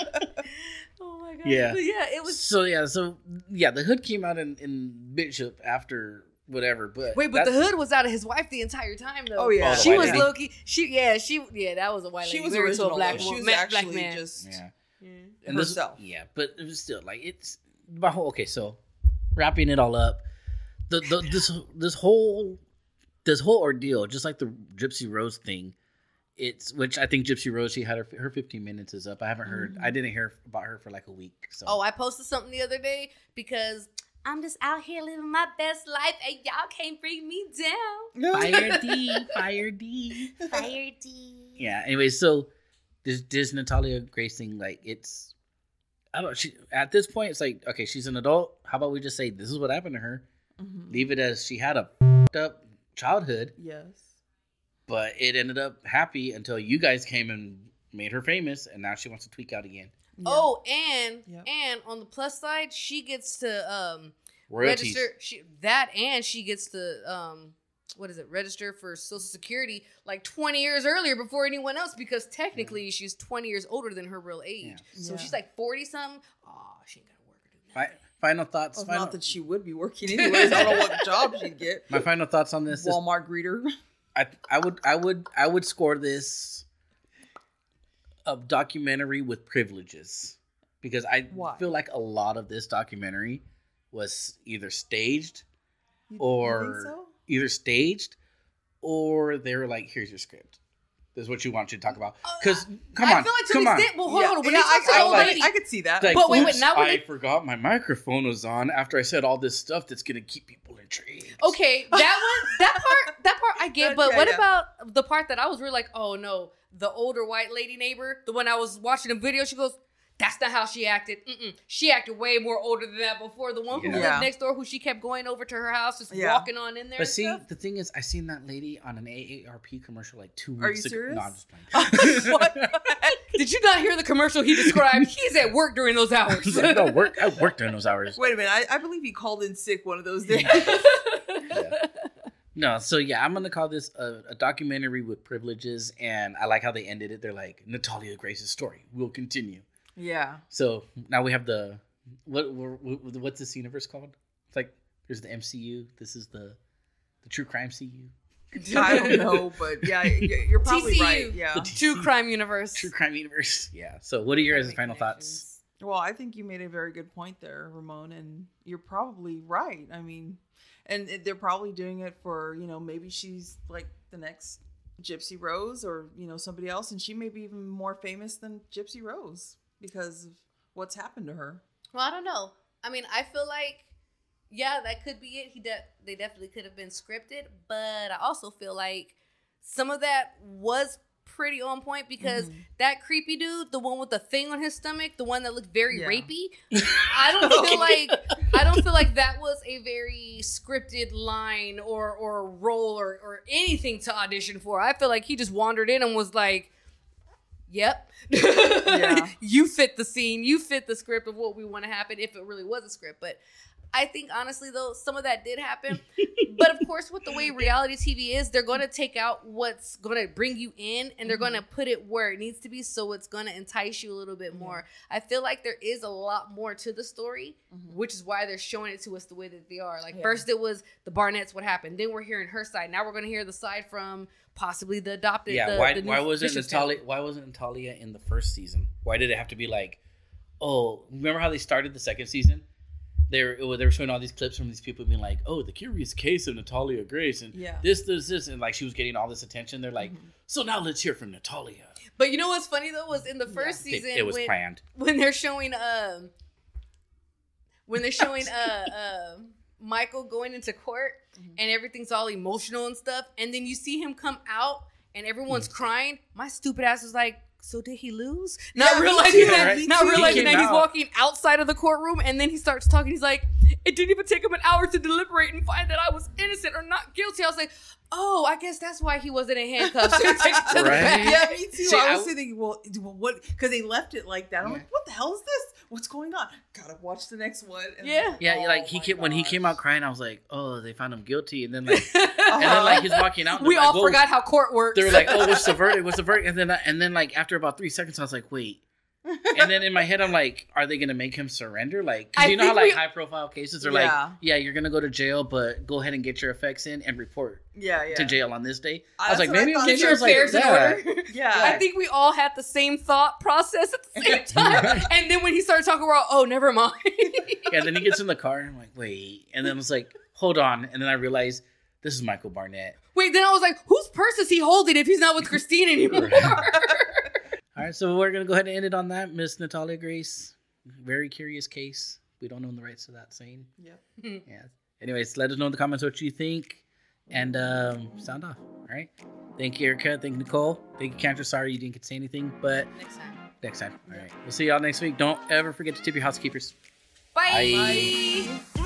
oh my god. Yeah. But yeah, it was So yeah, so yeah, the hood came out in, in Bishop after whatever, but Wait, but the hood was out of his wife the entire time though. Oh, yeah. Oh, she was lady. low key. She yeah, she yeah, that was a white lady. She was married to original. black woman, She was ma- actually black man. just Yeah, Yeah. and this- herself. yeah, but it was still like it's my whole okay. So wrapping it all up, the, the this this whole this whole ordeal, just like the Gypsy Rose thing, it's which I think Gypsy Rose she had her her 15 minutes is up. I haven't heard. Mhm. I didn't hear about her for like a week. So Oh, I posted something the other day because I'm just out here living my best life and y'all can't bring me down. fire D, fire D. Fire D. Yeah. Anyway, so this this Natalia Grace thing, like it's I don't she at this point it's like, okay, she's an adult. How about we just say this is what happened to her? Mhm. Leave it as she had a up childhood, Yes. but it ended up happy until you guys came and made her famous and now she wants to tweak out again. Yeah. Oh, and Yep. and on the plus side, she gets to um Royalties. register she that and she gets to um what is it register for social security like 20 years earlier before anyone else because technically she's 20 years older than her real age Yeah. so Yeah. she's like 40 something oh she ain't gotta work or do Fi- nothing. Final thoughts. Well, final, not that she would be working anyways. I don't know what job she'd get. my final thoughts on this is Walmart greeter. I I would I would I would score this a documentary with privileges because I Why? feel like a lot of this documentary was either staged You- you or think so? either staged or they were like, "Here's your script. This is what you want you to talk about." Oh, because come I on, feel like to come the on. extent well hold yeah, on when yeah, they I, I, lady I could see that. Like, But wait, wait, oops, now when I they- forgot my microphone was on after I said all this stuff that's gonna keep people intrigued. okay that one that part that part i get but Yeah, what yeah. about the part that i was really like oh no the older white lady neighbor the one i was watching a video she goes that's not how she acted. Mm-mm. She acted way more older than that before. The one who Yeah. lived next door, who she kept going over to her house, just Yeah. walking on in there. But and see, stuff. the thing is, I seen that lady on an AARP commercial like two Are weeks you ago. serious? No, I'm just playing. Did you not hear the commercial he described? He's at work during those hours. It's like, no, work. I worked during those hours. Wait a minute. I, I believe he called in sick one of those days. No, so yeah, I'm gonna call this a, a documentary with privileges, and I like how they ended it. They're like Natalia Grace's story will continue. Yeah. So now we have the what, what what's this universe called? It's like there's the MCU. This is the the True Crime CU. I don't know, but yeah, y- you're probably TCU. right. Yeah. The True crime universe. True Crime universe. Yeah. So what are your guys' final thoughts? Well, I think you made a very good point there, Ramon, and you're probably right. I mean, and they're probably doing it for, you know, maybe she's like the next Gypsy Rose or, you know, somebody else, and she may be even more famous than Gypsy Rose because of what's happened to her. Well, I don't know. I mean, I feel like, yeah, that could be it. He de- they definitely could have been scripted, but I also feel like some of that was pretty on point because Mhm. that creepy dude, the one with the thing on his stomach, the one that looked very Yeah. rapey, I don't feel like I don't feel like that was a very scripted line or or role or or anything to audition for. I feel like he just wandered in and was like, "Yep, Yeah. you fit the scene, you fit the script of what we want to happen if it really was a script." But I think honestly though, some of that did happen. but of course, with the way reality TV is, they're going to take out what's going to bring you in and they're going to put it where it needs to be so it's going to entice you a little bit more. I feel like there is a lot more to the story, Mhm. which is why they're showing it to us the way that they are. Like Yeah. first it was the Barnetts what happened, then we're hearing her side. Now we're going to hear the side from possibly the adopted Yeah, the, why the why wasn't Bishop's Natalia why wasn't Natalia in the first season? Why did it have to be like, oh, remember how they started the second season? They were, it they were showing all these clips from these people being like, oh, the curious case of Natalia Grace and Yeah. this, this, this, and like she was getting all this attention. They're like, Mhm. so now let's hear from Natalia. But you know what's funny though was in the first It, season it was when, planned. when they're showing um when they're showing uh uh Michael going into court Mhm. and everything's all emotional and stuff, and then you see him come out and everyone's crying. My stupid ass was like, so did he lose? Not me realizing too, that, right? not realizing that he's walking outside of the courtroom, and then he starts talking. He's like, it didn't even take him an hour to deliberate and find that I was innocent or not guilty. I was like, oh, I guess that's why he wasn't in handcuffs. Take to Right? back. Yeah, me too. See, I I was w- thinking, well, well what? Because they left it like that. I'm Yeah. like, what the hell is this? What's going on? Gotta watch the next one. And Yeah. Yeah, oh like he came when he came out crying. I was like, oh, they found him guilty, and then like, and then like he's walking out. we like, all oh. forgot how court works. They were like, oh, what's the verdict? What's the verdict? And then and then like after about three seconds, I was like, wait. And then in my head, I'm like, are they gonna make him surrender? Like, 'cause I you know how like we- high profile cases are Yeah. like, yeah, you're gonna go to jail, but go ahead and get your effects in and report Yeah, yeah. to jail on this day. Uh, I was like, what I maybe Get your was like affairs in that. order. Yeah. I think we all had the same thought process at the same time. and then when he started talking, we're all, oh, never mind. Yeah, then he gets in the car, and I'm like, wait. And then I was like, hold on. And then I realized this is Michael Barnett. Wait, then I was like, whose purse is he holding if he's not with Kristine anymore? All right, so we're gonna go ahead and end it on that, Miss Natalia Grace. Very curious case. We don't own the rights to that saying. Yep. Yeah. Anyways, let us know in the comments what you think, and um, sound off. All right. Thank you, Erica. Thank you, Nicole. Thank you, Cantor. Sorry you didn't get to say anything, but Next time. next time. All right. We'll see y'all next week. Don't ever forget to tip your housekeepers. Bye. Bye. Bye.